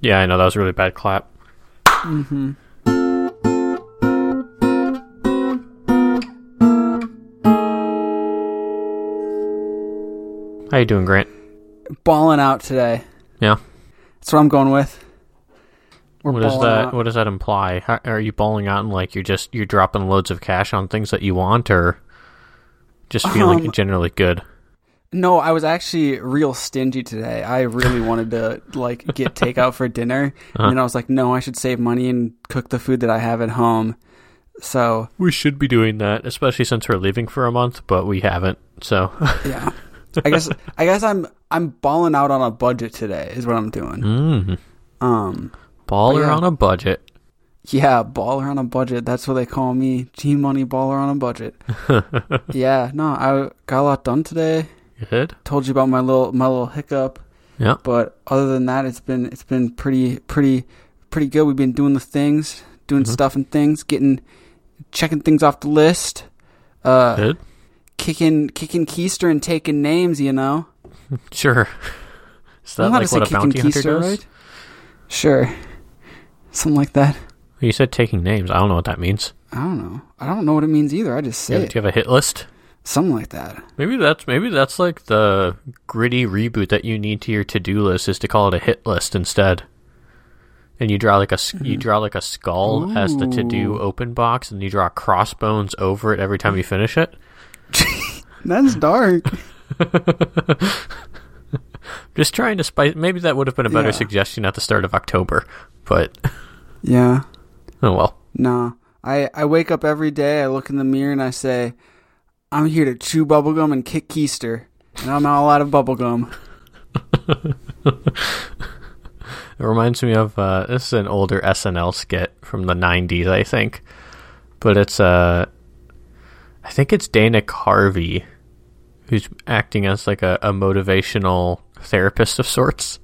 Yeah, I know that was a really bad clap. Mm-hmm. How you doing, Grant? Balling out today. Yeah. That's what I'm going with. We're What does that out. What does that imply? How, are you balling out and like you're just you're dropping loads of cash on things that you want, or just feeling Um, generally good? No, I was actually real stingy today. I really wanted to like get takeout for dinner, Uh-huh. and I was like, no, I should save money and cook the food that I have at home. So We should be doing that, especially since we're leaving for a month, but we haven't. So, yeah, I guess I guess I'm I'm balling out on a budget today is what I'm doing. mm, Um, baller yeah. on a budget. yeah, baller on a budget. That's what they call me, G Money baller on a budget. yeah, no, I got a lot done today. Good. Told you about my little my little hiccup. Yeah. But other than that, it's been it's been pretty pretty pretty good. We've been doing the things, doing Mhm. stuff and things, getting checking things off the list, uh, Good. kicking kicking keister and taking names. You know, Sure. Is that I know how like what a bounty hunter keister, does? right? Sure, something like that. You said taking names. I don't know what that means. I don't know. I don't know what it means either. I just say Yeah, do you have a hit list? Something like that. Maybe that's maybe that's like the gritty reboot that you need to your to do list is to call it a hit list instead. And you draw like a s- you hmm. draw like a skull as the to do open box, and you draw crossbones over it every time you finish it. That's dark. Just trying to spice. Maybe that would have been a better Yeah. suggestion at the start of October, but yeah. oh well. No. I, I wake up every day, I look in the mirror and I say, I'm here to chew bubblegum and kick keister. And I'm all out of bubblegum. It reminds me of uh, this is an older SNL skit from the '90s, I think, but it's uh, I think it's Dana Carvey who's acting as like a, a motivational therapist of sorts.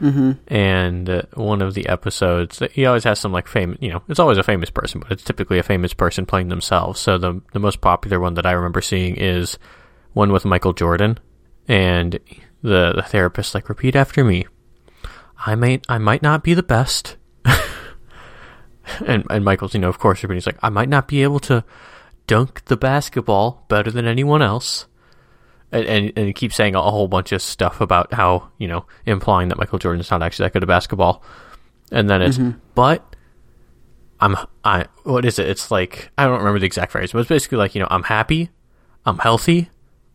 Mm-hmm. And uh, one of the episodes, he always has some like famous, you know, it's always a famous person, but it's typically a famous person playing themselves. So the the most popular one that I remember seeing is one with Michael Jordan, and the the therapist like repeat after me. I might I might not be the best. and and Michael's, you know, of course, repeating. He's like, I might not be able to dunk the basketball better than anyone else. And, and he keeps saying a whole bunch of stuff about how you know implying that Michael Jordan's not actually that good at basketball, and then it's mm-hmm. but I'm I what is it? It's like I don't remember the exact phrase, but it's basically like you know I'm happy, I'm healthy,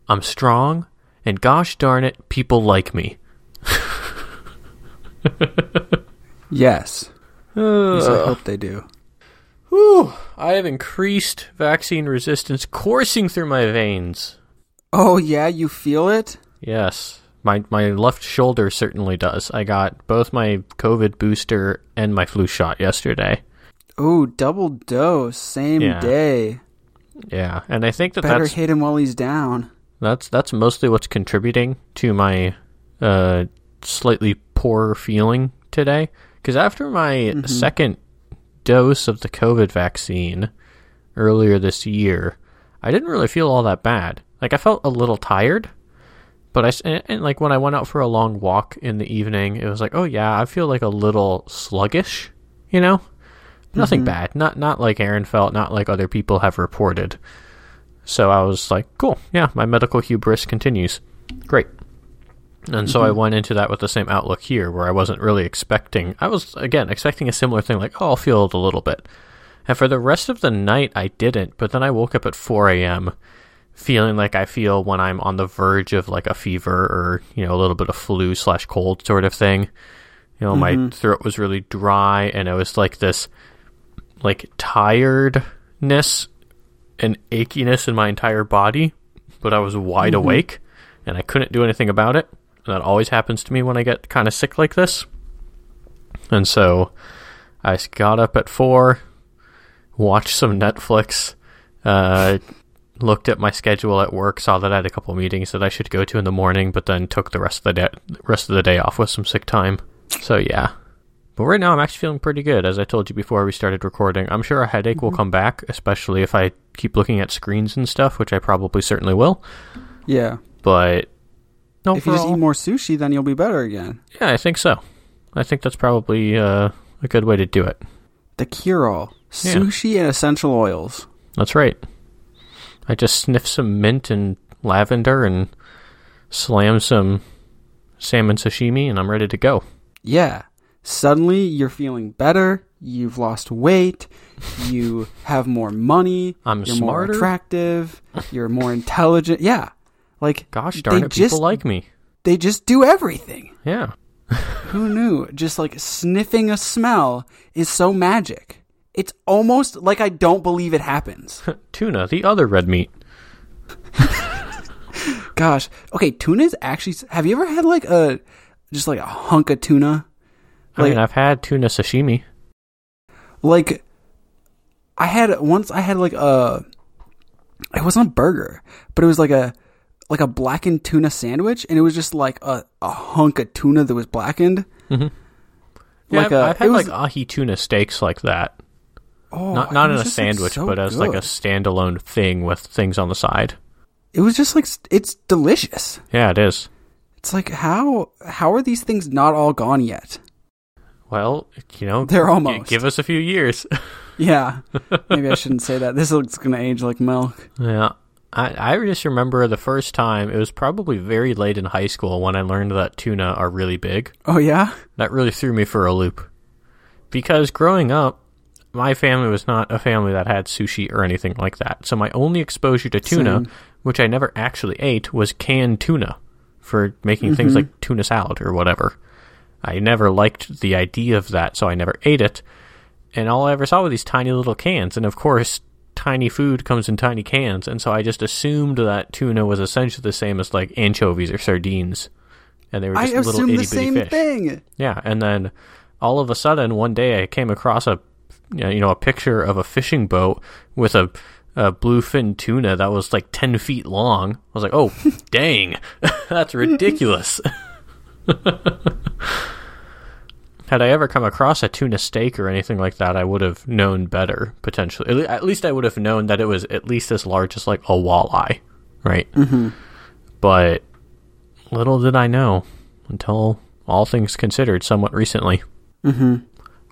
I'm strong, and gosh darn it, people like me. Yes. Least I hope they do. Whew, I have increased vaccine resistance coursing through my veins. Oh, yeah, you feel it? Yes. My my left shoulder certainly does. I got both my COVID booster and my flu shot yesterday. Oh, double dose, same Yeah. day. Yeah, and I think that Better that's hit him while he's down. that's that's mostly what's contributing to my uh slightly poor feeling today because after my second dose of the COVID vaccine earlier this year, I didn't really feel all that bad. Like I felt a little tired, but I and, and like when I went out for a long walk in the evening, it was like, oh yeah, I feel like a little sluggish, you know. Nothing mm-hmm. bad. Not not like Erin felt. Not like other people have reported. So I was like, cool, yeah, my medical hubris continues. Great. And so I mm-hmm. went into that with the same outlook here, where I wasn't really expecting. I was again expecting a similar thing, like, oh, I'll feel it a little bit. And for the rest of the night, I didn't. But then I woke up at 4 a.m. feeling like I feel when I'm on the verge of like a fever or you know a little bit of flu slash cold sort of thing. You know, my throat was really dry, and it was like this, like tiredness and achiness in my entire body, but I was wide awake and I couldn't do anything about it. And that always happens to me when I get kind of sick like this. And so I got up at four, watched some Netflix, uh, looked at my schedule at work, saw that I had a couple meetings that I should go to in the morning, but then took the rest of the day, rest of the day off with some sick time. So yeah. But right now I'm actually feeling pretty good. As I told you before we started recording, I'm sure a headache will come back, especially if I keep looking at screens and stuff, which I probably certainly will. Yeah. But if you just overall- eat more sushi, then you'll be better again. Yeah, I think so. I think that's probably uh, a good way to do it. The cure all sushi and essential oils. That's right. I just sniff some mint and lavender and slam some salmon sashimi, and I'm ready to go. Yeah. Suddenly you're feeling better. You've lost weight. You have more money. I'm you're smarter. more attractive. You're more intelligent. Yeah. Like Gosh darn it, just people like me. they just do everything. Yeah. Who knew? Just like sniffing a smell is so magic. It's almost like I don't believe it happens. Tuna, the other red meat. Gosh. Okay, tuna is actually. Have you ever had like a just like a hunk of tuna? I Like- mean, I've had tuna sashimi. Like, I had once. I had like a. It wasn't a burger, but it was like a like a blackened tuna sandwich, and it was just like a, a hunk of tuna that was blackened. Mhm. Yeah, Like I've, a- I've had it was- like ahi tuna steaks like that. Oh, not not in a sandwich, so but as like a standalone thing with things on the side. It was just like it's delicious. Yeah, it is. It's like how how are these things not all gone yet? Well, you know, They're almost. give us a few years. Yeah, maybe I shouldn't say that. This looks gonna age like milk. yeah. I, I just remember the first time, it was probably very late in high school when I learned that tuna are really big. Oh yeah, That really threw me for a loop. Because growing up, my family was not a family that had sushi or anything like that. So my only exposure to tuna, Same. which I never actually ate, was canned tuna for making things mm-hmm. like tuna salad or whatever. I never liked the idea of that, so I never ate it. And all I ever saw were these tiny little cans. And of course, tiny food comes in tiny cans. And so I just assumed that tuna was essentially the same as like anchovies or sardines. And they were I just little itty bitty fish. thing. Yeah, and then all of a sudden, one day, I came across a you know a picture of a fishing boat with a, a bluefin tuna that was like ten feet long. I was like, oh, dang, that's ridiculous. Had I ever come across a tuna steak or anything like that, I would have known better potentially. At least I would have known that it was at least as large as like a walleye, right? Mm-hmm. But little did I know until all things considered somewhat recently. Mm-hmm.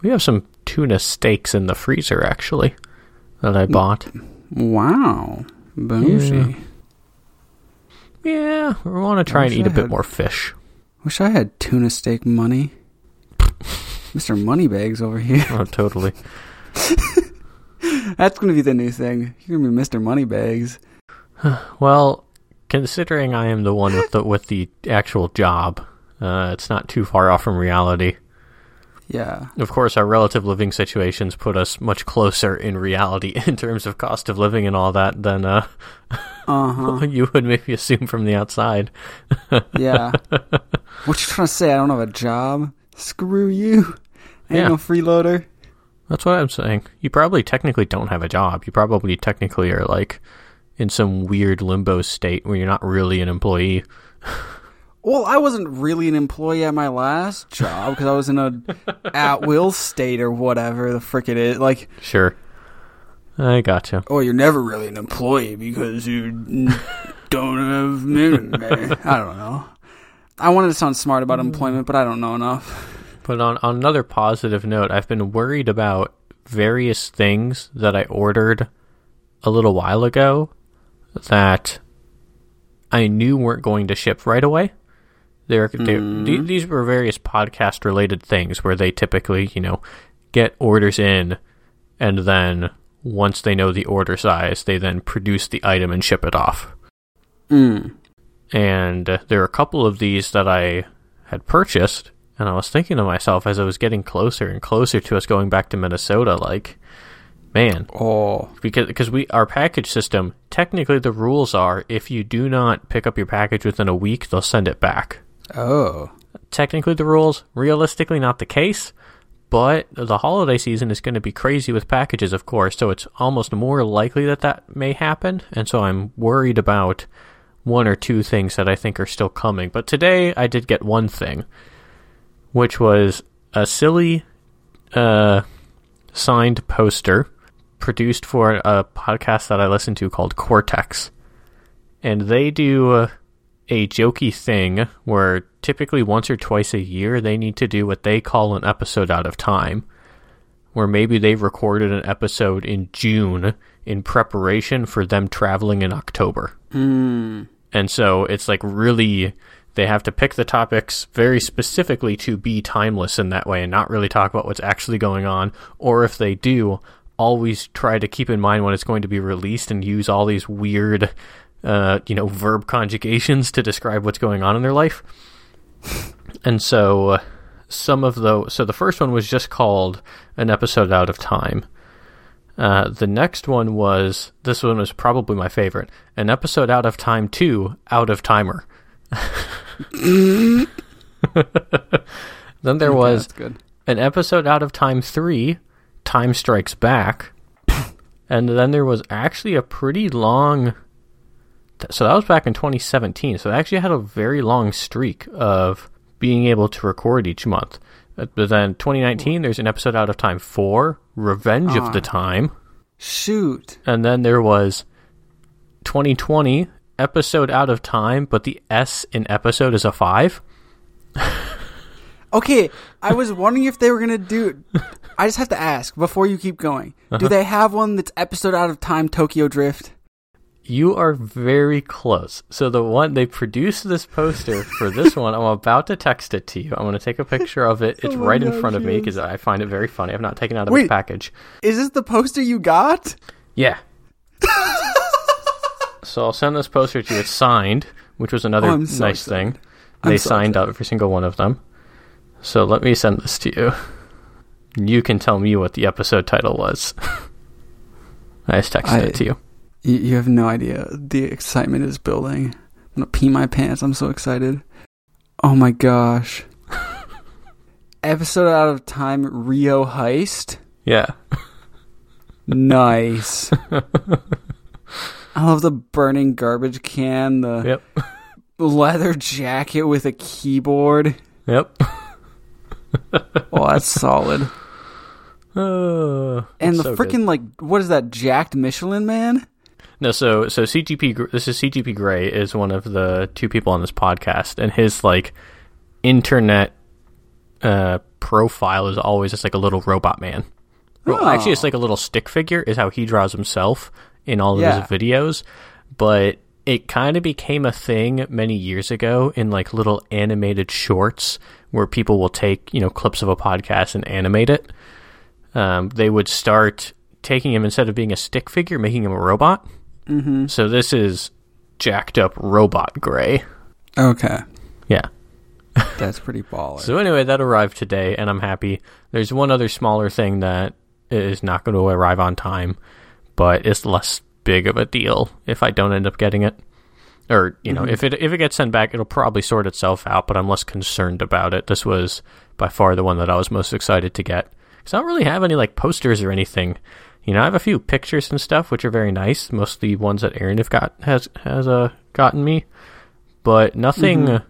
We have some tuna steaks in the freezer actually that I bought. Wow, bougie. Yeah, we want to try and eat I a bit had- more fish. Wish I had tuna steak money. Mr. Moneybags over here. Oh, totally. That's gonna be the new thing. You're gonna be Mr. Moneybags. Well, considering I am the one with the with the actual job, uh, it's not too far off from reality. Yeah. Of course, our relative living situations put us much closer in reality in terms of cost of living and all that than uh, Uh huh. you would maybe assume from the outside. Yeah. what you trying to say? I don't have a job. Screw you. I ain't Yeah. no freeloader. That's what I'm saying. You probably technically don't have a job. You probably technically are like in some weird limbo state where you're not really an employee. Well, I wasn't really an employee at my last job because I was in a at will state or whatever the frick it is. Like, Sure. I gotcha. oh, you're never really an employee because you don't have minimum. I don't know. I wanted to sound smart about employment, but I don't know enough. But on, on another positive note, I've been worried about various things that I ordered a little while ago that I knew weren't going to ship right away. They're, they're, th- these were various podcast related things where they typically, you know, get orders in and then once they know the order size, they then produce the item and ship it off Mm. and uh, there are a couple of these that I had purchased, and I was thinking to myself as I was getting closer and closer to us going back to Minnesota, like, man, Oh, because because we our package system technically the rules are if you do not pick up your package within a week, they'll send it back. Oh, Technically, the rules, realistically, not the case. But the holiday season is going to be crazy with packages, of course, so it's almost more likely that that may happen. And so I'm worried about one or two things that I think are still coming. But today I did get one thing, which was a silly uh, signed poster produced for a podcast that I listen to called Cortex. And they do uh, a jokey thing where typically once or twice a year they need to do what they call an episode out of time, where maybe they recorded an episode in June in preparation for them traveling in October. Mm. And so it's like really they have to pick the topics very specifically to be timeless in that way and not really talk about what's actually going on or if they do always try to keep in mind when it's going to be released and use all these weird uh, you know verb conjugations to describe what's going on in their life. And so uh, some of the so the first one was just called an episode out of time. Uh, the next one was this one was probably my favorite an episode out of time 2 out of timer. Then there Okay, was that's good. an episode out of time 3 time strikes back. And then there was actually a pretty long so that was back in 2017 so I actually had a very long streak of being able to record each month Uh, but then 2019 there's an episode out of time 4 revenge of the Ah. time Shoot. and then there was 2020 episode out of time, but the S in episode is a five. Okay, I was wondering if they were gonna do. I just have to ask before you keep going. Uh-huh. Do they have one that's episode out of time Tokyo Drift? You are very close. So the one they produced this poster for this one, I'm about to text it to you. I'm going to take a picture of it. It's Oh right in front of me because I find it very funny. I've not taken it out of Wait. its package. Is this the poster you got? Yeah. so I'll send this poster to you. It's signed, which was another Oh, so nice excited. thing. They so signed out every single one of them. So let me send this to you. You can tell me what the episode title was. I just texted I- it to you. You, you have no idea. The excitement is building. I'm gonna pee my pants. I'm so excited. Oh my gosh. Episode out of time Rio heist. Yeah. Nice. I love the burning garbage can, the Yep. leather jacket with a keyboard. Yep. Oh, that's solid. Uh, And the so freaking like, what is that? Jacked Michelin man? No, so so CGP this is CGP Grey is one of the two people on this podcast, and his like internet uh, profile is always just like a little robot man. Well, Oh. actually, it's like a little stick figure is how he draws himself in all of Yeah. his videos, but it kind of became a thing many years ago in like little animated shorts where people will take you know clips of a podcast and animate it. Um, they would start taking him instead of being a stick figure, making him a robot. Mm-hmm. So this is jacked up robot Grey. Okay. Yeah. That's pretty baller. So anyway, that arrived today, and I'm happy. There's one other smaller thing that is not going to arrive on time, but it's less big of a deal if I don't end up getting it. Or you know, if it if it gets sent back, it'll probably sort itself out. But I'm less concerned about it. This was by far the one that I was most excited to get because I don't really have any like posters or anything. You know, I have a few pictures and stuff which are very nice. Mostly ones that Erin have got has has uh gotten me, but nothing uh,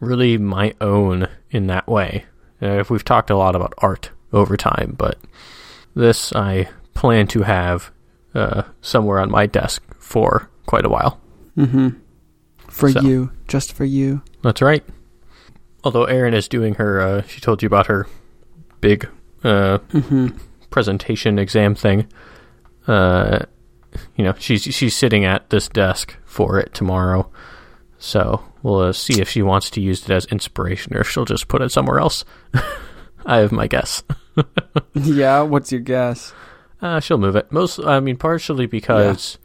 really my own in that way. Uh, if we've talked a lot about art over time, but this I plan to have uh, somewhere on my desk for quite a while. mm-hmm. For So. you, just for you. That's right. Although Erin is doing her, uh, she told you about her big uh, Mm-hmm. Presentation exam thing. Uh, you know, she's she's sitting at this desk for it tomorrow. So we'll uh, see if she wants to use it as inspiration or if she'll just put it somewhere else. I have my guess. Yeah. What's your guess? Uh, she'll move it. Most, I mean, partially because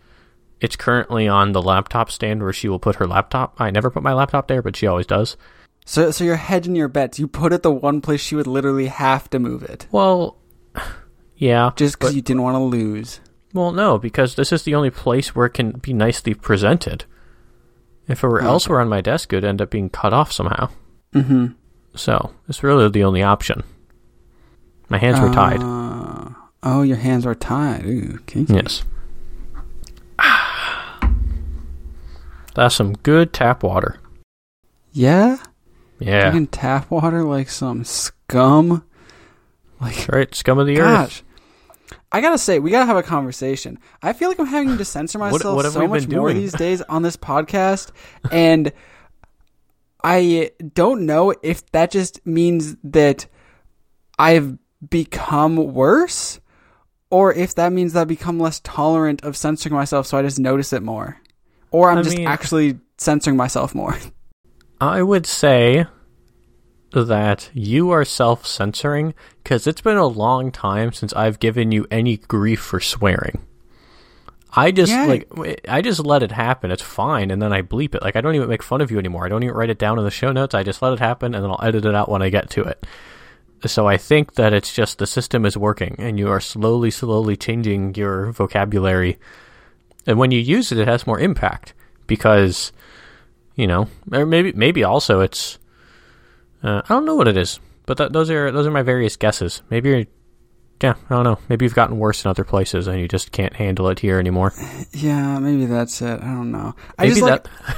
it's currently on the laptop stand where she will put her laptop. I never put my laptop there, but she always does. So, so you're hedging your bets. You put it the one place she would literally have to move it, Well, yeah, just because you didn't want to lose. Well, no, because this is the only place where it can be nicely presented. If it were Okay. elsewhere on my desk, it would end up being cut off somehow. Mm-hmm. So it's really the only option. My hands were tied. Uh, oh, your hands are tied. Ooh. Yes. That's some good tap water. Yeah. Yeah. Drinking tap water like some scum. Like, right. Scum of the earth. I gotta say, we gotta have a conversation. I feel like I'm having to censor myself what have so much more these days on this podcast, and I don't know if that just means that I've become worse or if that means that I've become less tolerant of censoring myself so I just notice it more. Or I'm I just mean- actually censoring myself more. I would say that you are self censoring because it's been a long time since I've given you any grief for swearing. I just Yeah. like I just let it happen. It's fine, and then I bleep it. Like I don't even make fun of you anymore. I don't even write it down in the show notes. I just let it happen, and then I'll edit it out when I get to it. So I think that it's just the system is working, and you are slowly, slowly changing your vocabulary. And when you use it, it has more impact because you know, or maybe maybe also it's uh, I don't know what it is, but that, those are those are my various guesses. Maybe you're, yeah, I don't know. Maybe you've gotten worse in other places and you just can't handle it here anymore. yeah, maybe that's it. I don't know. I Maybe just like that.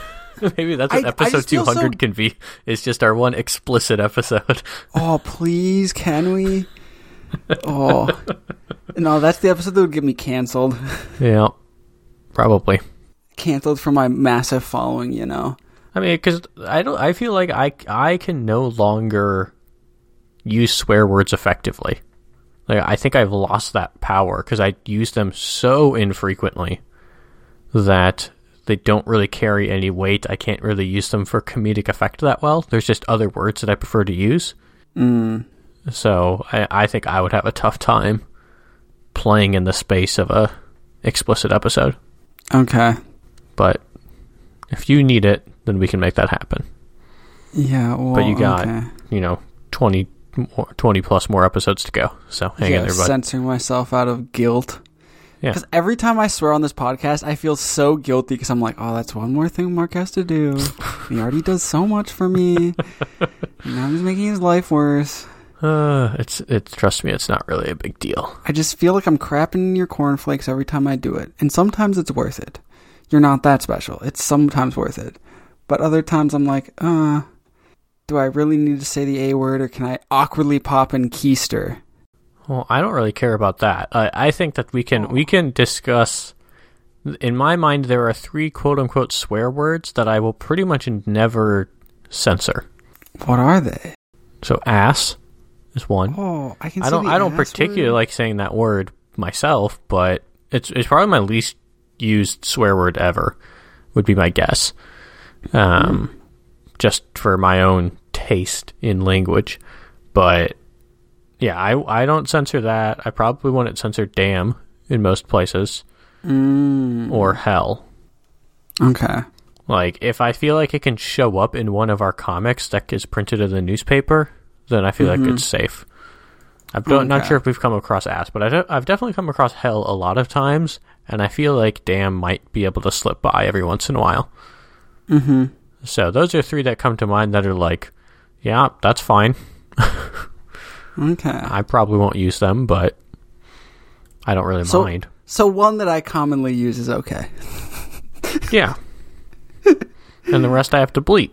maybe that's what I- I episode two hundred so- can be. Is just our one explicit episode. Oh, please, can we? Oh. No, that's the episode that would get me canceled. yeah, probably. Canceled for my massive following, you know. I mean, because I don't. I feel like I I can no longer use swear words effectively. Like I think I've lost that power because I use them so infrequently that they don't really carry any weight. I can't really use them for comedic effect that well. There's just other words that I prefer to use. Mm. So I, I think I would have a tough time playing in the space of a explicit episode. Okay. But if you need it, then we can make that happen. Yeah, well, But you got, okay. you know, 20, more, 20 plus more episodes to go. So hang yeah, in there, bud. censoring myself out of guilt. Yeah. Because every time I swear on this podcast, I feel so guilty because I'm like, oh, that's one more thing Mark has to do. he already does so much for me. now he's making his life worse. Uh, it's it's trust me, it's not really a big deal. I just feel like I'm crapping in your cornflakes every time I do it. And sometimes it's worth it. You're not that special. It's sometimes worth it. But other times I'm like, uh, do I really need to say the A word or can I awkwardly pop in keister? Well, I don't really care about that. I I think that we can we can discuss. In my mind, there are three quote unquote swear words that I will pretty much never censor. What are they? So ass is one. Oh, I can I don't I don't particularly word. like saying that word myself, but it's it's probably my least used swear word ever. Would be my guess. Um, just for my own taste in language, but yeah, I I don't censor that. I probably wouldn't censor damn in most places Mm, or hell. okay. Like if I feel like it can show up in one of our comics that gets printed in the newspaper, then I feel like it's safe. I'm don't, sure if we've come across ass, but I I've definitely come across hell a lot of times, and I feel like damn might be able to slip by every once in a while. Mm-hmm. So those are three that come to mind that are like, yeah, that's fine. Okay. I probably won't use them, but I don't really So- mind. So one that I commonly use is okay. Yeah. and the rest I have to bleep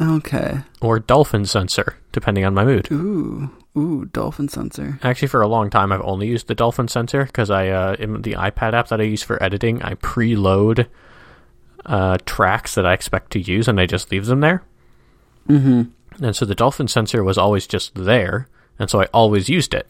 Okay. or dolphin censor, depending on my mood. Ooh. Ooh, dolphin censor. Actually, for a long time, I've only used the Dolphin censor because I, uh, in the iPad app that I use for editing, I preload uh, tracks that I expect to use, and I just leave them there. Mm-hmm. And so the Dolphin censor was always just there, and so I always used it.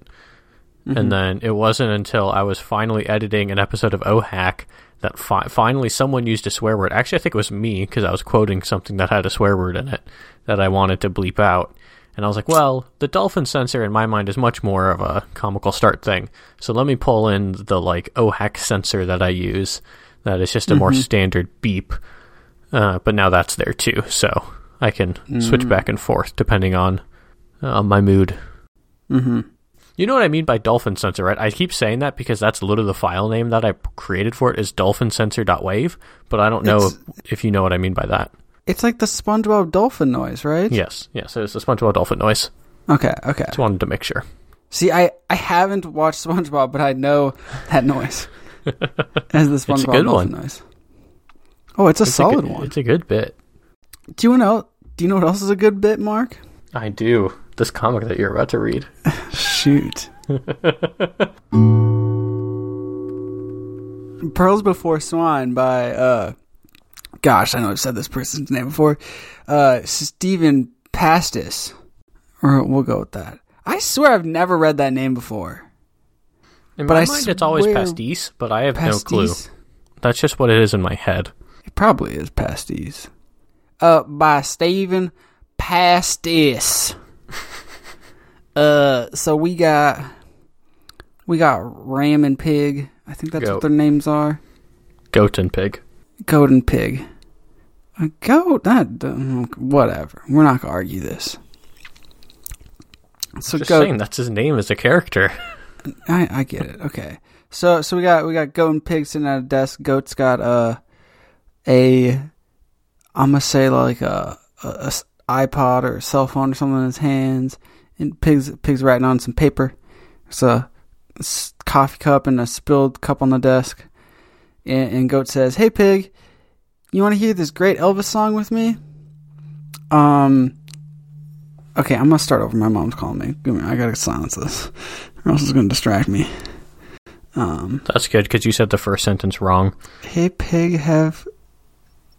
And then it wasn't until I was finally editing an episode of OHack that fi- finally someone used a swear word. Actually, I think it was me because I was quoting something that had a swear word in it that I wanted to bleep out. And I was like, well, the dolphin censor in my mind is much more of a comical start thing. So let me pull in the like OHack censor that I use that is just a more standard beep. Uh, but now that's there too. So I can switch back and forth depending on uh, my mood. Mm-hmm. You know what I mean by dolphin censor, right? I keep saying that because that's literally the file name that I created for it is dolphinsensor.wave, but I don't know if, if you know what I mean by that. It's like the SpongeBob dolphin noise, right? Yes, yes, it's the SpongeBob dolphin noise. Okay, okay. Just wanted to make sure. See, I, I haven't watched SpongeBob, but I know that noise as the SpongeBob good dolphin one. noise. Oh, it's a It's solid a good, one. It's a good bit. Do you know? Do you know what else is a good bit, Mark? I do. This comic that you're about to read. Shoot. Pearls Before Swine by uh, gosh, I know I've said this person's name before. Uh, Stephan Pastis. Or we'll go with that. I swear I've never read that name before. In But my I mind, it's always pastis, but I have no clue. That's just what it is in my head. It probably is pasties. Uh, by Stephan Pastis. uh, so we got we got Ram and Pig. I think that's Goat. what their names are. Goat and pig. Goat and Pig. A goat? That whatever. We're not gonna argue this. So Just goat. saying, that's his name as a character. I, I get it. Okay. So so we got we got goat and pig sitting at a desk. Goat's got uh, a I'm gonna say like a iPod or a cell phone or something in his hands, and pigs pigs writing on some paper. There's a coffee cup and a spilled cup on the desk, and, and goat says, "Hey pig, you want to hear this great Elvis song with me?" Um. Okay, I'm gonna start over. My mom's calling me. I gotta silence this, or else it's gonna distract me. Um. That's good because you said the first sentence wrong. Hey pig, have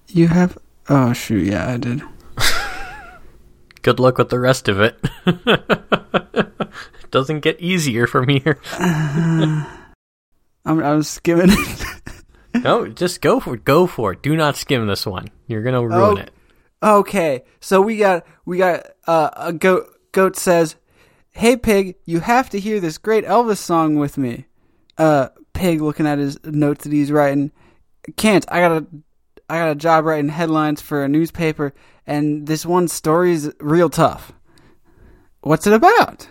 you have? Oh shoot, yeah, I did. Good luck with the rest of it. it Doesn't get easier from here. I'm I'm skimming. No, just go for it. Go for it. Do not skim this one. You're gonna ruin Oh. it. okay, so we got we got uh, a goat. Goat says, "Hey pig, you have to hear this great Elvis song with me." Uh, pig looking at his notes that he's writing. Can't. I got a I got a job writing headlines for a newspaper, and this one story's real tough. What's it about?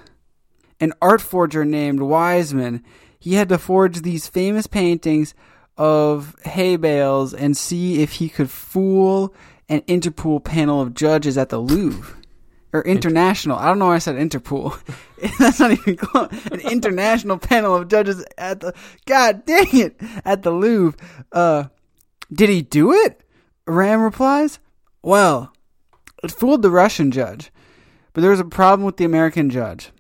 An art forger named Wiseman. He had to forge these famous paintings of hay bales and see if he could fool an Interpol panel of judges at the Louvre. Or international. I don't know why I said Interpol. That's not even close. An international panel of judges at the God dang it at the Louvre. Uh did he do it? Ram replies. Well, it fooled the Russian judge, but there was a problem with the American judge.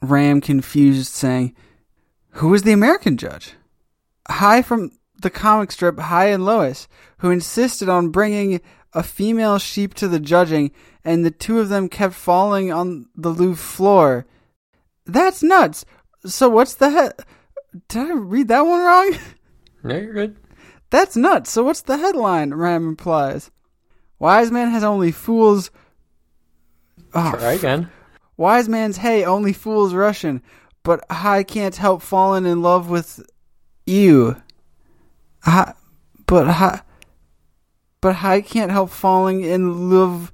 Ram confused, saying, Who was the American judge? Hi from the comic strip Hi and Lois, who insisted on bringing a female sheep to the judging, and the two of them kept falling on the Louvre floor. That's nuts. So what's the he- Did I read that one wrong? No, you're good. That's nuts. So what's the headline? Ram replies. Wise man has only fools. Oh, Try again. Wise man's hey only fools Russian, but I can't help falling in love with you. I, but I, but I can't help falling in love,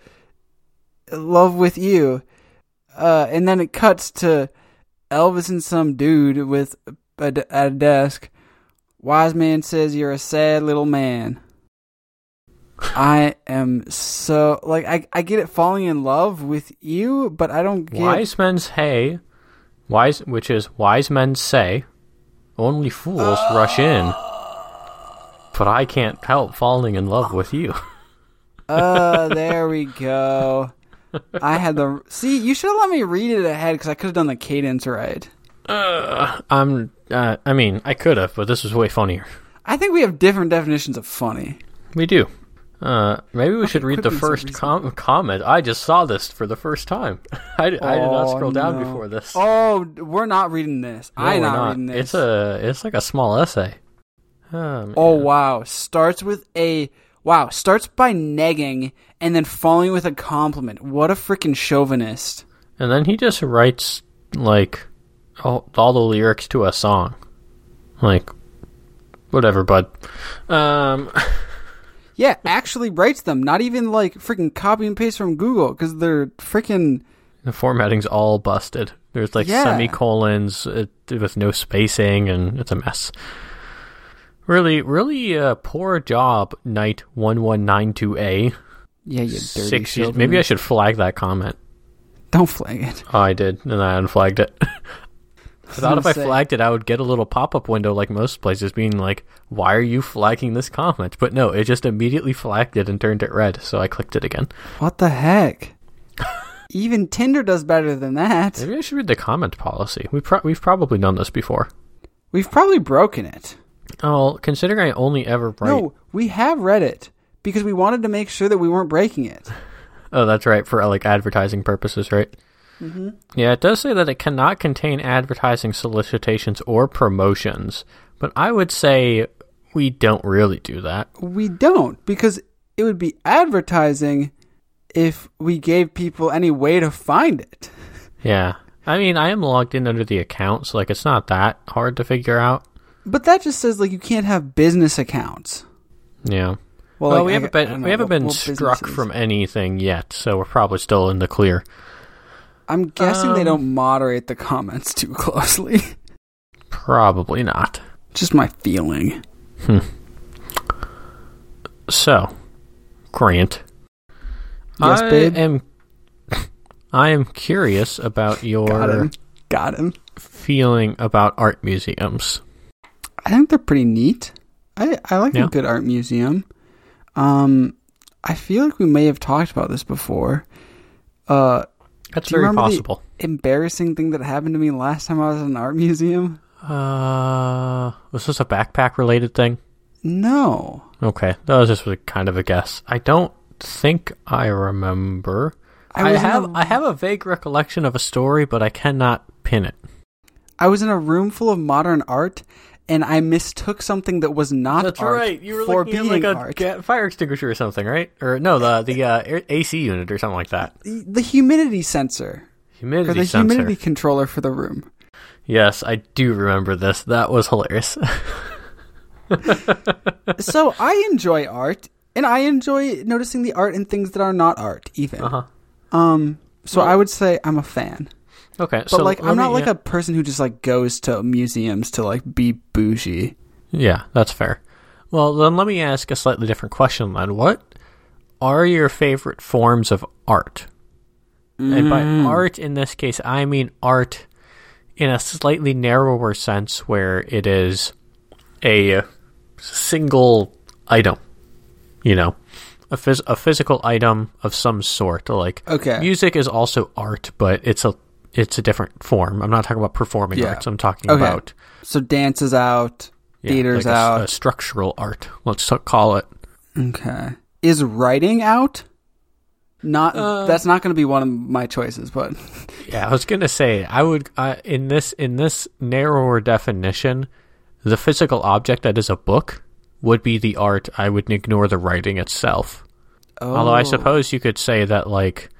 love with you. Uh, and then it cuts to Elvis and some dude with a, d- at a desk. Wise man says you're a sad little man. I am so like I I get it falling in love with you, but I don't get Wise men's hay, wise, which is wise men say, only fools rush in. But I can't help falling in love with you. Uh, there we go. I had the see. You should have let me read it ahead because I could have done the cadence right. Uh, I'm. Uh, I mean, I could have, but this was way funnier. I think we have different definitions of funny. We do. Uh, maybe we should read the first com- comment. I just saw this for the first time. I did not Oh, scroll down before this. Oh, we're not reading this. No, I'm we're not, reading this. It's a. It's like a small essay. Um, Oh wow! Starts with a wow. Starts by negging and then following with a compliment. What a freaking chauvinist! And then he just writes like all, all the lyrics to a song. Like whatever, bud. Um Yeah, actually writes them. Not even like freaking copy and paste from Google because they're freaking. the formatting's all busted. There's like Yeah. semicolons uh, with no spacing and it's a mess. Really, really uh, poor job, Knight one one nine two A. Yeah, you dirty Six years. Maybe I should flag that comment. don't flag it. Oh, I did, and I unflagged it. I thought if I say. flagged it, I would get a little pop up window like most places being like, why are you flagging this comment? But no, it just immediately flagged it and turned it red, so I clicked it again. What the heck? Even Tinder does better than that. Maybe I should read the comment policy. We pro- we've probably done this before. We've probably broken it. Oh, considering I only ever write. No, we have read it, because we wanted to make sure that we weren't breaking it. Oh, that's right for like advertising purposes, right? Mm-hmm. Yeah, it does say that it cannot contain advertising solicitations or promotions, but I would say we don't really do that. We don't because it would be advertising if we gave people any way to find it. Yeah. I mean, I am logged in under the account, so like it's not that hard to figure out. But that just says like you can't have business accounts. Yeah. Well, Well, like, we haven't I been don't know we haven't what- been what struck businesses. from anything yet, so we're probably still in the clear. I'm guessing they Um, don't moderate the comments too closely. Probably not. Just my feeling. Hmm. So, Grant. Yes, I babe? am I am curious about Got your him. Got him. feeling about art museums. I think they're pretty neat. I I like Yeah. a good art museum. Um, I feel like we may have talked about this before. Uh, That's very remember the- possible. embarrassing thing that happened to me last time I was at an art museum. Uh, was this a backpack related thing? No, Okay, that was just a kind of a guess. I don't think I remember. I, in have a- I have a vague recollection of a story, but I cannot pin it. I was in a room full of modern art, and I mistook something that was not art for being art. ga- fire extinguisher or something, right? Or no, the the uh, AC unit or something like that. The- humidity sensor Humidity or the sensor. humidity controller for the room. Yes, I do remember this. That was hilarious. so I enjoy art, and I enjoy noticing the art in things that are not art, even. uh huh. Um, so I would say I'm a fan, Okay, but so like I'm not me- like a person who just like goes to museums to like be bougie. Yeah, that's fair. Well, then let me ask a slightly different question then. What are your favorite forms of art? And by Mm. art in this case, I mean art in a slightly narrower sense where it is a single item, you know, a, phys- a physical item of some sort. Like Okay. music is also art, but it's a it's a different form. I'm not talking about performing Yeah. arts. I'm talking Okay. about So dance is out, yeah, theater's like a out. a structural art. Let's call it. Okay. Is writing out? Not Uh, that's not going to be one of my choices, but Yeah, I was gonna say I would uh, in this in this narrower definition, the physical object that is a book would be the art. I would ignore the writing itself. Although I Oh. suppose you could say that like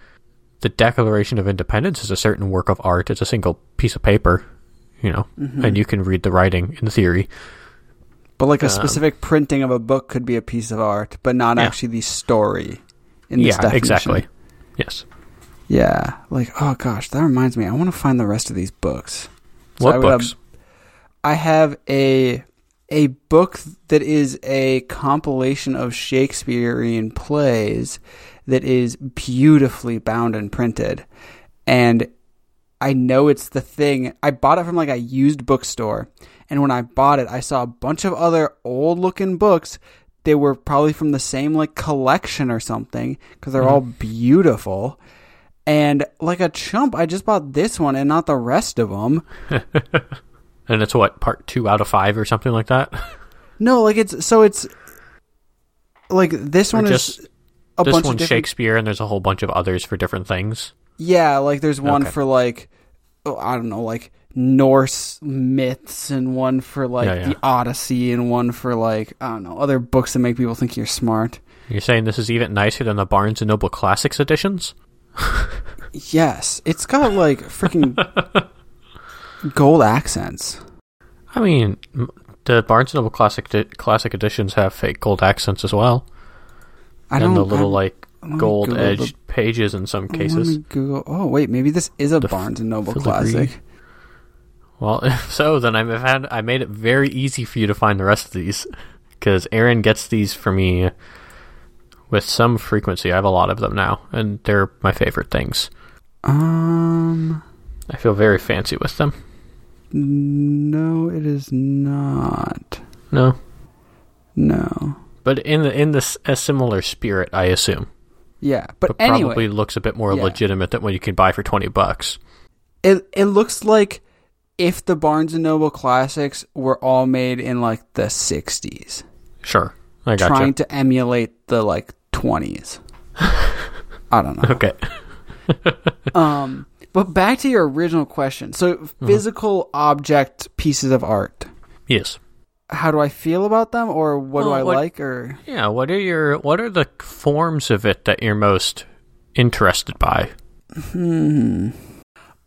the Declaration of Independence is a certain work of art. It's a single piece of paper, you know, Mm-hmm. and you can read the writing in theory. but like a um, specific printing of a book could be a piece of art, but not Yeah. actually the story. In this yeah, definition. exactly. Yes. Yeah, like oh gosh, that reminds me. I want to find the rest of these books. So what I would have- books? I have a a book that is a compilation of Shakespearean plays that is beautifully bound and printed. And I know it's the thing. I bought it from like a used bookstore. And when I bought it, I saw a bunch of other old looking books. They were probably from the same like collection or something because they're all mm-hmm. beautiful. And like a chump, I just bought this one and not the rest of them. and it's what part two out of five or something like that. No, like it's so it's like this Or one just is a this bunch of one's different. Shakespeare, and there's a whole bunch of others for different things. Yeah, like there's one Okay. for like oh, I don't know, like Norse myths, and one for like Yeah, yeah. the Odyssey, and one for like I don't know other books that make people think you're smart. You're saying this is even nicer than the Barnes and Noble Classics editions? Yes, it's got like freaking gold accents. I mean, the Barnes and Noble Classic di- Classic editions have fake gold accents as well, I and the little I- like gold Google edged pages in some cases. Google. Oh wait, maybe this is a The Barnes and Noble filigree. classic. Well, if so, then I've had I made it very easy for you to find the rest of these because Erin gets these for me with some frequency. I have a lot of them now, and they're my favorite things. Um, I feel very fancy with them. no, it is not. No, No. But in the in this a similar spirit, I assume. Yeah, but, But anyway, probably looks a bit more Yeah. legitimate than what you can buy for twenty bucks. it it looks like if the Barnes and Noble classics were all made in like the '60s. Sure. I gotcha. trying to emulate the like 20s. I don't know. Okay. Um, but back to your original question. So, physical object pieces of art. Yes. How do I feel about them, or what do I what- like, or Yeah. What are your What are the forms of it that you're most interested by? Hmm.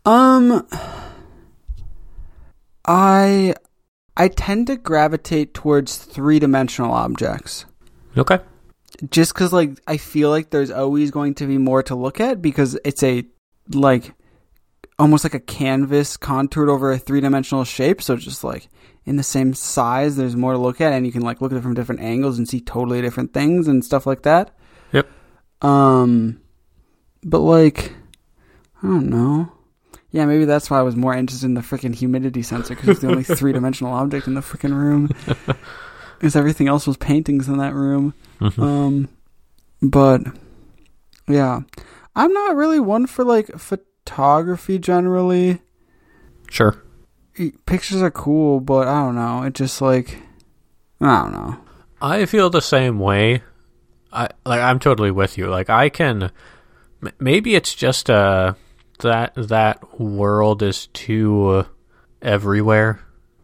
um, I I tend to gravitate towards three dimensional objects. Okay. just because like i feel like there's always going to be more to look at because it's a like almost like a canvas contoured over a three-dimensional shape so just like in the same size there's more to look at and you can like look at it from different angles and see totally different things and stuff like that Yep. um but like i don't know yeah maybe that's why i was more interested in the freaking humidity sensor because it's the only three-dimensional object in the freaking room because everything else was paintings in that room Mhm. um, but yeah, I'm not really one for like photography generally. Sure. Pictures are cool, but I don't know. It just like I don't know. I feel the same way. I like I'm totally with you. Like I can m- maybe it's just uh that that world is too everywhere,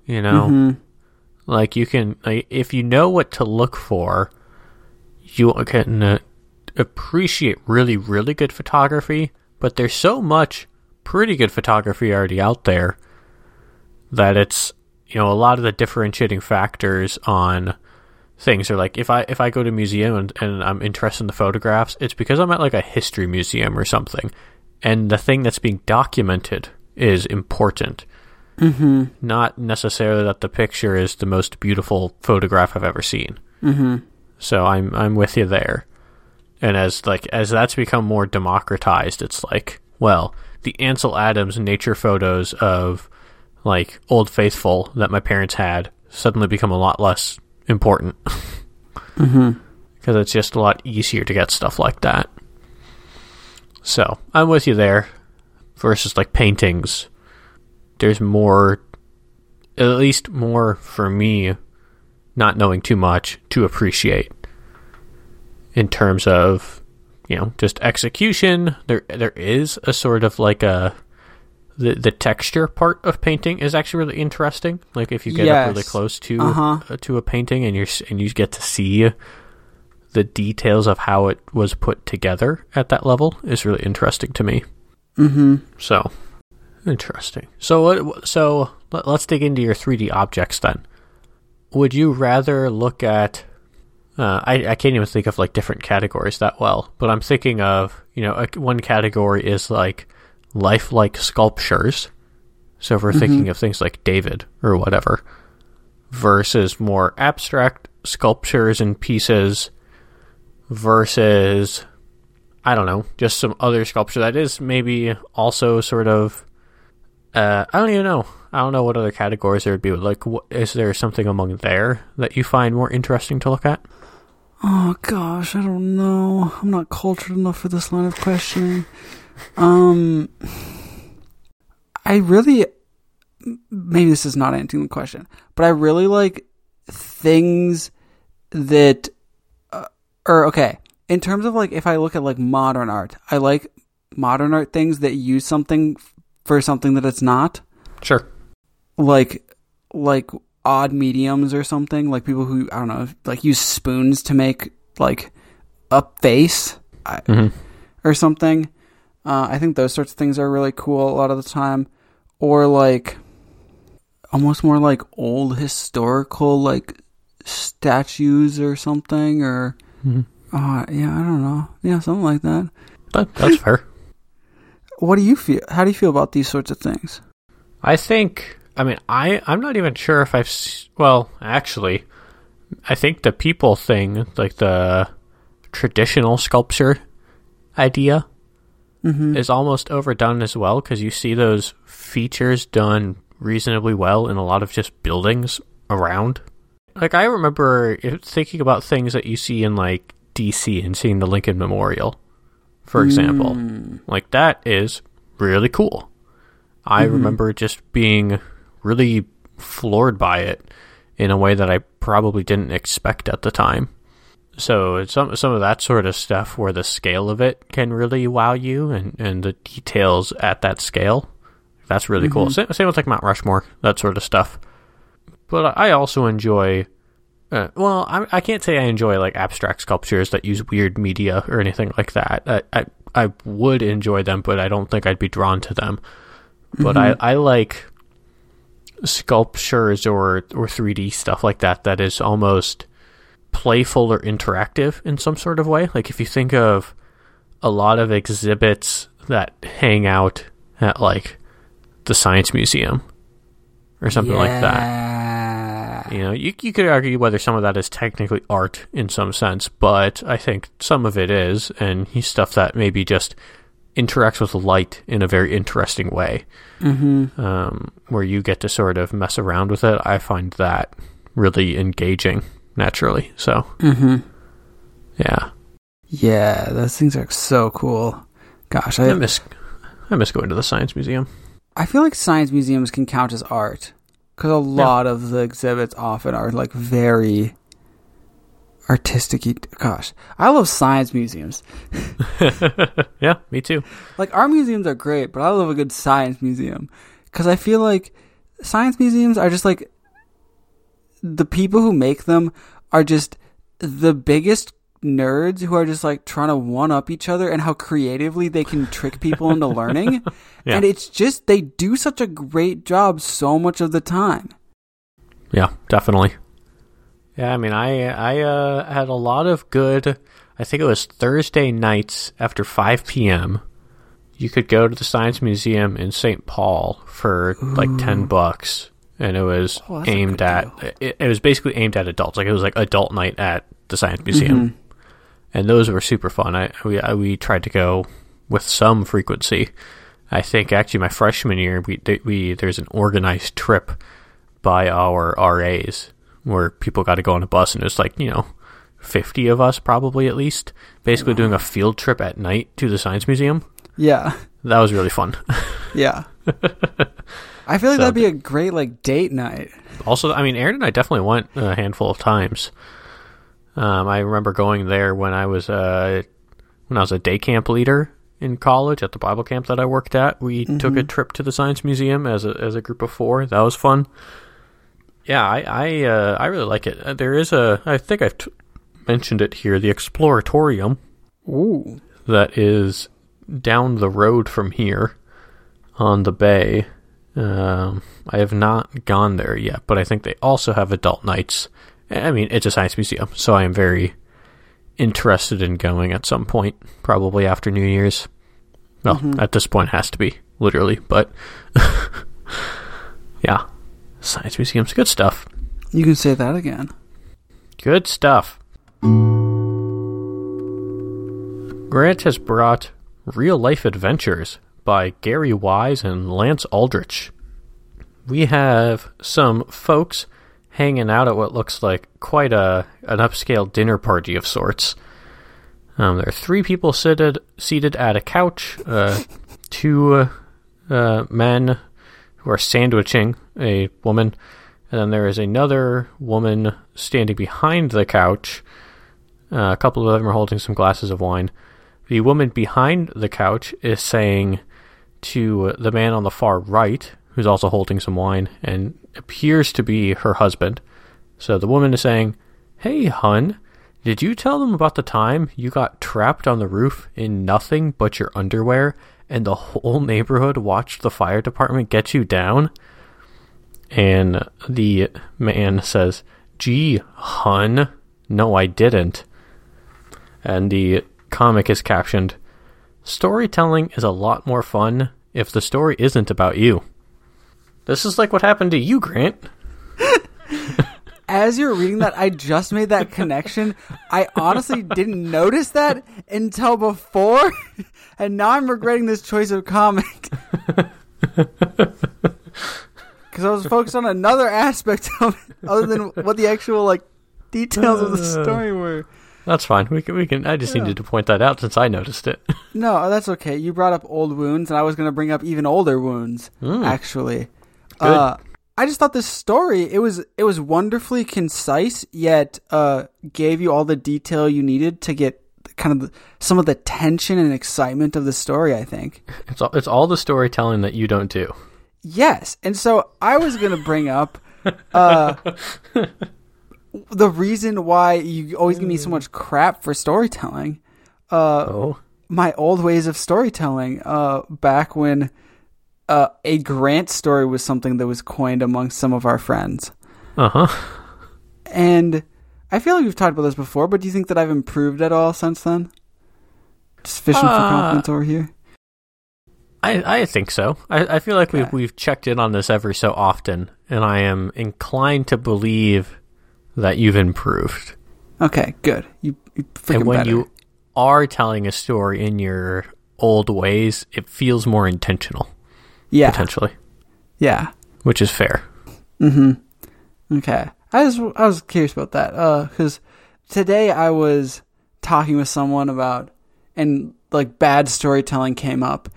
you know? Mhm. Like you can like, if you know what to look for, you can uh, appreciate really really good photography, but there's so much pretty good photography already out there that it's you know a lot of the differentiating factors on things are like if I if I go to a museum and, and I'm interested in the photographs, it's because I'm at like a history museum or something, and the thing that's being documented is important. Mm-hmm. Not necessarily that the picture is the most beautiful photograph I've ever seen. Mhm. So I'm I'm with you there. And as like as that's become more democratized, it's like, well, the Ansel Adams nature photos of like Old Faithful that my parents had suddenly become a lot less important mm-hmm. because it's just a lot easier to get stuff like that. So I'm with you there. Versus like paintings, there's more, at least more for me, not knowing too much to appreciate. In terms of, you know, just execution, there there is a sort of like a the the texture part of painting is actually really interesting. Like if you get up really close to Uh-huh. uh, to a painting and you're s- and you get to see the details of how it was put together at that level is really interesting to me. Mhm. So interesting. So what? So let, let's dig into your 3D objects then. Would you rather look at? Uh, I I can't even think of like different categories that well, but I'm thinking of you know a, one category is like lifelike sculptures. So if we're thinking of things like David or whatever, versus more abstract sculptures and pieces, versus I don't know, just some other sculpture that is maybe also sort of. Uh, I don't even know. I don't know what other categories there would be. Like, what, is there something among there that you find more interesting to look at? Oh gosh, I don't know. I'm not cultured enough for this line of questioning. Um, I really, maybe this is not answering the question, but I really like things that, uh, or okay, in terms of like if I look at like modern art, I like modern art things that use something f- for something that it's not Sure. like like odd mediums or something like people who i don't know like use spoons to make like a face I, Mhm. or something uh, i think those sorts of things are really cool a lot of the time or like almost more like old historical like statues or something or Mhm. uh, yeah i don't know yeah something like that That, that's fair. what do you feel how do you feel about these sorts of things I think. I mean, I I'm not even sure if I've. s- Well, actually, I think the people thing, like the traditional sculpture idea, mm-hmm. is almost overdone as well because you see those features done reasonably well in a lot of just buildings around. Like I remember thinking about things that you see in like DC and seeing the Lincoln Memorial, for example. Mm. Like that is really cool. I remember just being really floored by it in a way that I probably didn't expect at the time. So some some of that sort of stuff where the scale of it can really wow you and, and the details at that scale. That's really cool. Same, same with like mount rushmore that sort of stuff. But i also enjoy uh, well I, I can't say i enjoy like abstract sculptures that use weird media or anything like that. I i, I would enjoy them but i don't think i'd be drawn to them. But I, I like sculptures or or 3d stuff like that that is almost playful or interactive in some sort of way. Like if you think of a lot of exhibits that hang out at like the science museum or something like that. Yeah. You know, you you could argue whether some of that is technically art in some sense, but I think some of it is, and he's stuff that maybe just interacts with light in a very interesting way, Mm-hmm. um, where you get to sort of mess around with it. I find that really engaging naturally. So, Mm-hmm. yeah. Yeah, those things are so cool. Gosh, I I miss I miss going to the science museum. I feel like science museums can count as art because a lot of the exhibits often are like very artistic. Gosh, I love science museums. yeah, me too. Like our museums are great, but I love a good science museum because I feel like science museums are just like the people who make them are just the biggest nerds who are just like trying to one up each other and how creatively they can trick people into learning. Yeah. And it's just they do such a great job so much of the time. Yeah, definitely. Yeah, I mean, I I uh, had a lot of good. I think it was Thursday nights after five p.m. You could go to the science museum in St. Paul for like ten bucks, and it was Oh, aimed at. It, it was basically aimed at adults. Like it was like adult night at the science museum, and those were super fun. I we I, we tried to go with some frequency. I think actually my freshman year we we there's an organized trip by our RAs where people got to go on a bus and it was like, you know, 50 of us probably at least, basically doing a field trip at night to the science museum. Yeah. That was really fun. Yeah. I feel like So that'd be a great like date night. also, I mean, Erin and I definitely went a handful of times. Um, I remember going there when I was uh, when I was a day camp leader in college at the Bible camp that I worked at. We took a trip to the science museum as a as a group of four. That was fun. Yeah, I I, uh, I really like it. Uh, There is a I think I've t- mentioned it here. The Exploratorium Ooh. that is down the road from here on the bay. Um, I have not gone there yet, but I think they also have adult nights. I mean, it's a science museum, so I am very interested in going at some point, probably after New Year's. Well, at this point, it has to be literally, but yeah, science museum's good stuff. You can say that again. Good stuff. Grant has brought Real Life Adventures by Gary Wise and Lance Aldrich. We have some folks hanging out at what looks like quite a an upscale dinner party of sorts. Um, there are three people seated seated at a couch. Uh, two uh, men who are sandwiching a woman, and then there is another woman standing behind the couch. Uh, a couple of them are holding some glasses of wine. The woman behind the couch is saying to the man on the far right, who's also holding some wine and appears to be her husband. So the woman is saying, Hey, hun, did you tell them about the time you got trapped on the roof in nothing but your underwear and the whole neighborhood watched the fire department get you down? And the man says, Gee, hun, no, I didn't. And the comic is captioned, Storytelling is a lot more fun if the story isn't about you. This is like what happened to you, Grant. As you're reading that, I just made that connection. I honestly didn't notice that until before, and now I'm regretting this choice of comic. Because I was focused on another aspect of it, other than what the actual like details of the uh. story were. That's fine. We can. We can. I just needed to point that out since I noticed it. No, that's okay. You brought up old wounds, and I was going to bring up even older wounds. Mm. Actually, Good. uh, I just thought this story it was it was wonderfully concise yet uh gave you all the detail you needed to get kind of the, some of the tension and excitement of the story, I think. It's all, it's all the storytelling that you don't do. Yes. And so I was going to bring up uh the reason why you always give me so much crap for storytelling. Uh Oh. my old ways of storytelling uh back when uh, a Grant story was something that was coined among some of our friends. Uh huh. And I feel like we've talked about this before, but do you think that I've improved at all since then? Just fishing for Uh, compliments over here. I, I think so. I, I feel like Okay. we've we've checked in on this every so often, and I am inclined to believe that you've improved. Okay, good. You, you and when better. you are telling a story in your old ways, it feels more intentional, yeah, potentially, yeah. which is fair. Mm-hmm. Okay. I was I was curious about that. Uh, because today I was talking with someone about and like bad storytelling came up,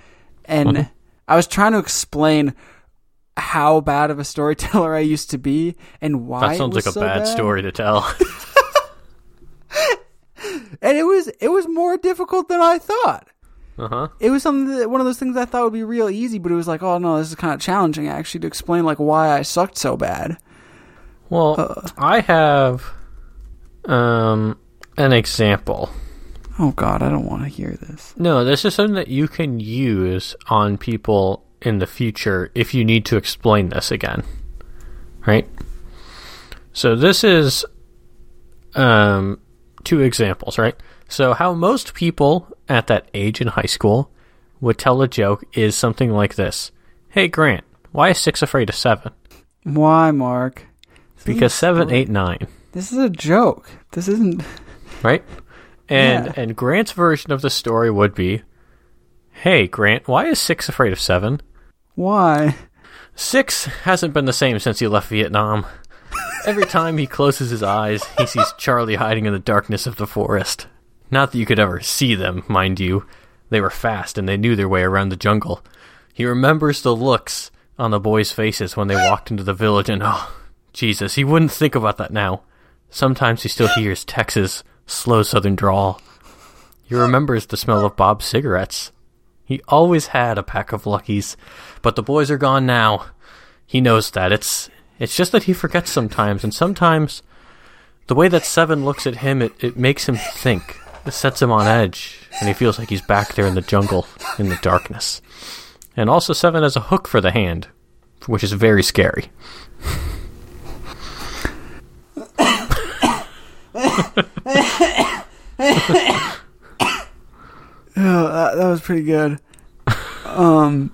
and Mhm. I was trying to explain how bad of a storyteller I used to be and why. That sounds like a so bad, story to tell. and it was it was more difficult than I thought. uh huh. It was something that one of those things I thought would be real easy, but it was like, oh no, this is kind of challenging actually to explain like why I sucked so bad. Well, Uh. I have um an example. Oh god, I don't want to hear this. No, this is something that you can use on people in the future if you need to explain this again. Right? So this is um two examples, right? So how most people at that age in high school would tell a joke is something like this. Hey Grant, why is six afraid of seven? Why, Mark? Because seven, eight, nine. This is a joke. This isn't. right? And Yeah. and Grant's version of the story would be, "Hey Grant, why is Six afraid of Seven? Why? Six hasn't been the same since he left Vietnam. Every time he closes his eyes, he sees Charlie hiding in the darkness of the forest. Not that you could ever see them, mind you. They were fast and they knew their way around the jungle. He remembers the looks on the boys' faces when they walked into the village, and oh, Jesus, he wouldn't think about that now. Sometimes he still hears Texas' slow southern drawl. He remembers the smell of Bob's cigarettes. He always had a pack of Luckies, but the boys are gone now. He knows that. It's it's just that he forgets sometimes, and sometimes the way that Seven looks at him, it, it makes him think. It sets him on edge, and he feels like he's back there in the jungle, in the darkness. And also, Seven has a hook for the hand, which is very scary. Oh, that, that was pretty good. Um.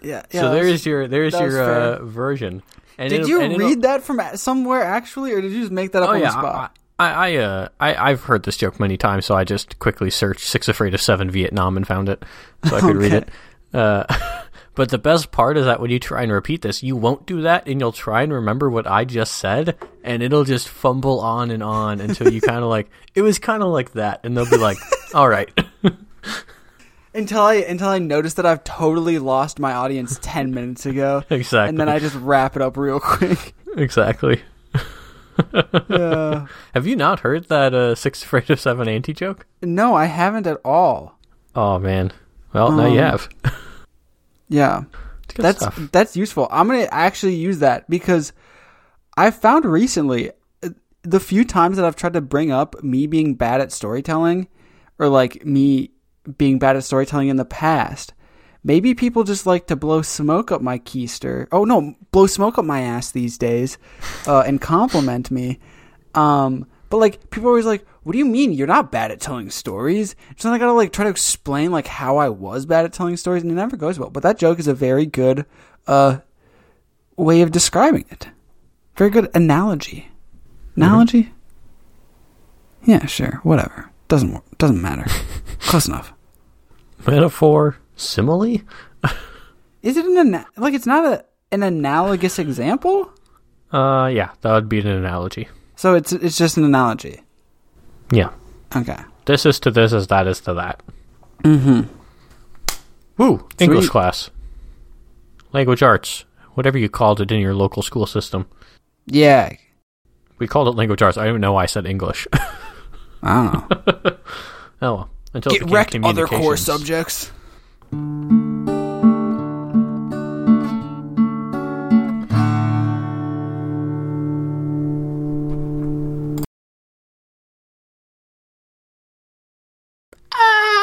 Yeah. yeah so that was- there's your there's your uh, version. And Did you read that from somewhere actually, or did you just make that up Oh on yeah, the spot? I, I, uh, I, I've heard this joke many times, so I just quickly searched Six Afraid of Seven Vietnam and found it, so I could read it. Uh, but the best part is that when you try and repeat this, you won't do that, and you'll try and remember what I just said, and it'll just fumble on and on until you kind of like it was kind of like that, and they'll be like, "All right." until I until I noticed that I've totally lost my audience ten minutes ago, Exactly. and then I just wrap it up real quick. exactly. yeah. Have you not heard that uh, Six Afraid of Seven anti joke? No, I haven't at all. Oh man. Well, now you Um, have. Yeah. That's stuff. that's useful. I'm gonna actually use that because I found recently uh, the few times that I've tried to bring up me being bad at storytelling, or like me being bad at storytelling in the past. Maybe people just like to blow smoke up my keister. Oh no, blow smoke up my ass these days, uh, and compliment me. Um, but like people are always like, "What do you mean you're not bad at telling stories?" So then I gotta like try to explain like how I was bad at telling stories, and it never goes well. But that joke is a very good uh way of describing it. Very good analogy. Analogy? Yeah, sure, whatever. Doesn't wor- doesn't matter. Close enough. Metaphor, simile. Is it an ana- like it's not a an analogous example? Uh, yeah, that would be an analogy. So it's it's just an analogy. Yeah, Okay. this is to this as that is to that. Mm-hmm. Woo! English Sweet. class. Language arts. whatever you called it in your local school system. Yeah, We called it language arts. I don't even know why I said English. I don't know. oh well. Until Get wrecked other core communications.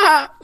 Subjects.